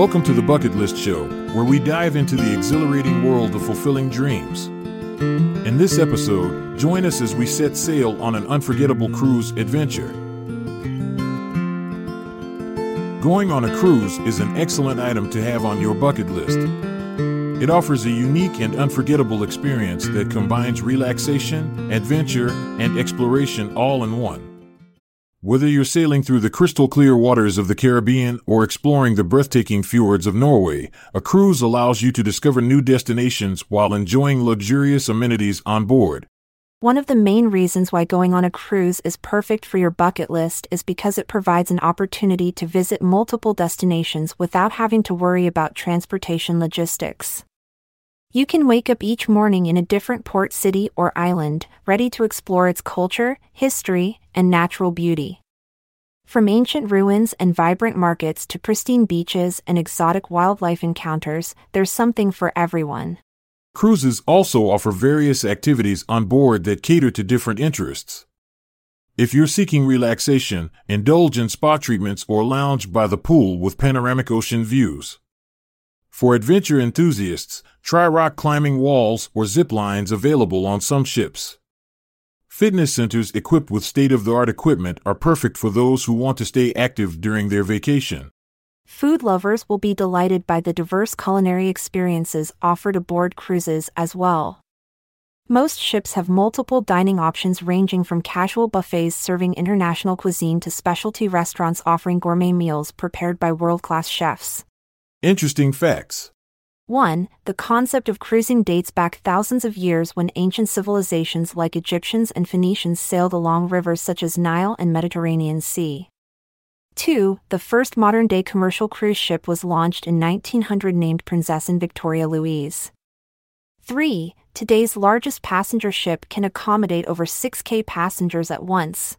Welcome to the Bucket List Show, where we dive into the exhilarating world of fulfilling dreams. In this episode, join us as we set sail on an unforgettable cruise adventure. Going on a cruise is an excellent item to have on your bucket list. It offers a unique and unforgettable experience that combines relaxation, adventure, and exploration all in one. Whether you're sailing through the crystal clear waters of the Caribbean or exploring the breathtaking fjords of Norway, a cruise allows you to discover new destinations while enjoying luxurious amenities on board. One of the main reasons why going on a cruise is perfect for your bucket list is because it provides an opportunity to visit multiple destinations without having to worry about transportation logistics. You can wake up each morning in a different port city or island, ready to explore its culture, history, and natural beauty. From ancient ruins and vibrant markets to pristine beaches and exotic wildlife encounters, there's something for everyone. Cruises also offer various activities on board that cater to different interests. If you're seeking relaxation, indulge in spa treatments or lounge by the pool with panoramic ocean views. For adventure enthusiasts, try rock climbing walls or zip lines available on some ships. Fitness centers equipped with state of the art equipment are perfect for those who want to stay active during their vacation. Food lovers will be delighted by the diverse culinary experiences offered aboard cruises as well. Most ships have multiple dining options ranging from casual buffets serving international cuisine to specialty restaurants offering gourmet meals prepared by world class chefs. Interesting facts. 1. The concept of cruising dates back thousands of years when ancient civilizations like Egyptians and Phoenicians sailed along rivers such as Nile and Mediterranean Sea. 2. The first modern day commercial cruise ship was launched in 1900 named Prinzessin Victoria Louise. 3. Today's largest passenger ship can accommodate over 6K passengers at once.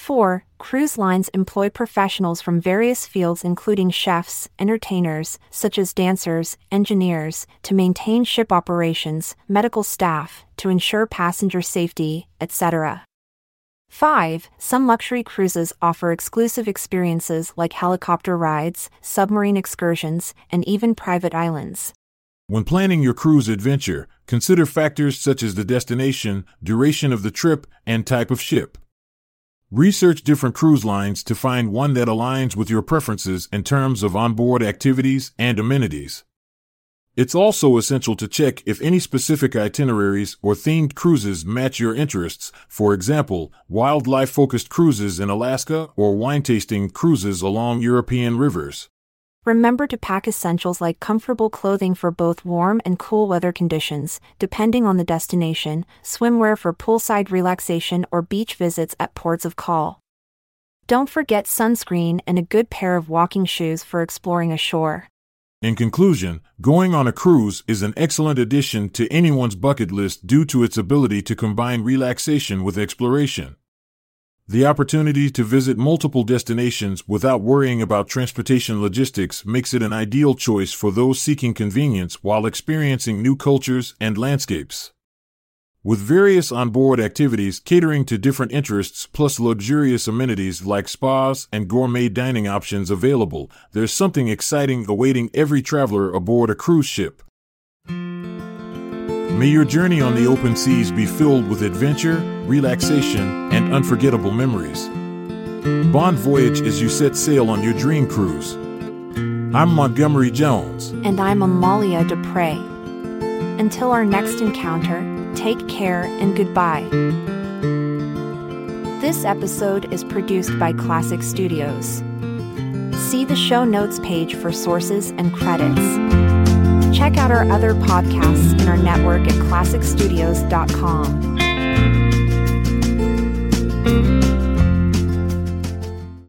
4. Cruise lines employ professionals from various fields, including chefs, entertainers, such as dancers, engineers, to maintain ship operations, medical staff, to ensure passenger safety, etc. 5. Some luxury cruises offer exclusive experiences like helicopter rides, submarine excursions, and even private islands. When planning your cruise adventure, consider factors such as the destination, duration of the trip, and type of ship. Research different cruise lines to find one that aligns with your preferences in terms of onboard activities and amenities. It's also essential to check if any specific itineraries or themed cruises match your interests, for example, wildlife focused cruises in Alaska or wine tasting cruises along European rivers. Remember to pack essentials like comfortable clothing for both warm and cool weather conditions, depending on the destination, swimwear for poolside relaxation or beach visits at ports of call. Don't forget sunscreen and a good pair of walking shoes for exploring ashore. In conclusion, going on a cruise is an excellent addition to anyone's bucket list due to its ability to combine relaxation with exploration. The opportunity to visit multiple destinations without worrying about transportation logistics makes it an ideal choice for those seeking convenience while experiencing new cultures and landscapes. With various onboard activities catering to different interests plus luxurious amenities like spas and gourmet dining options available, there's something exciting awaiting every traveler aboard a cruise ship. May your journey on the open seas be filled with adventure, relaxation, unforgettable memories. Bond voyage as you set sail on your dream cruise. I'm Montgomery Jones. And I'm Amalia Dupre. Until our next encounter, take care and goodbye. This episode is produced by Klassic Studios. See the show notes page for sources and credits. Check out our other podcasts in our network at klassicstudios.com.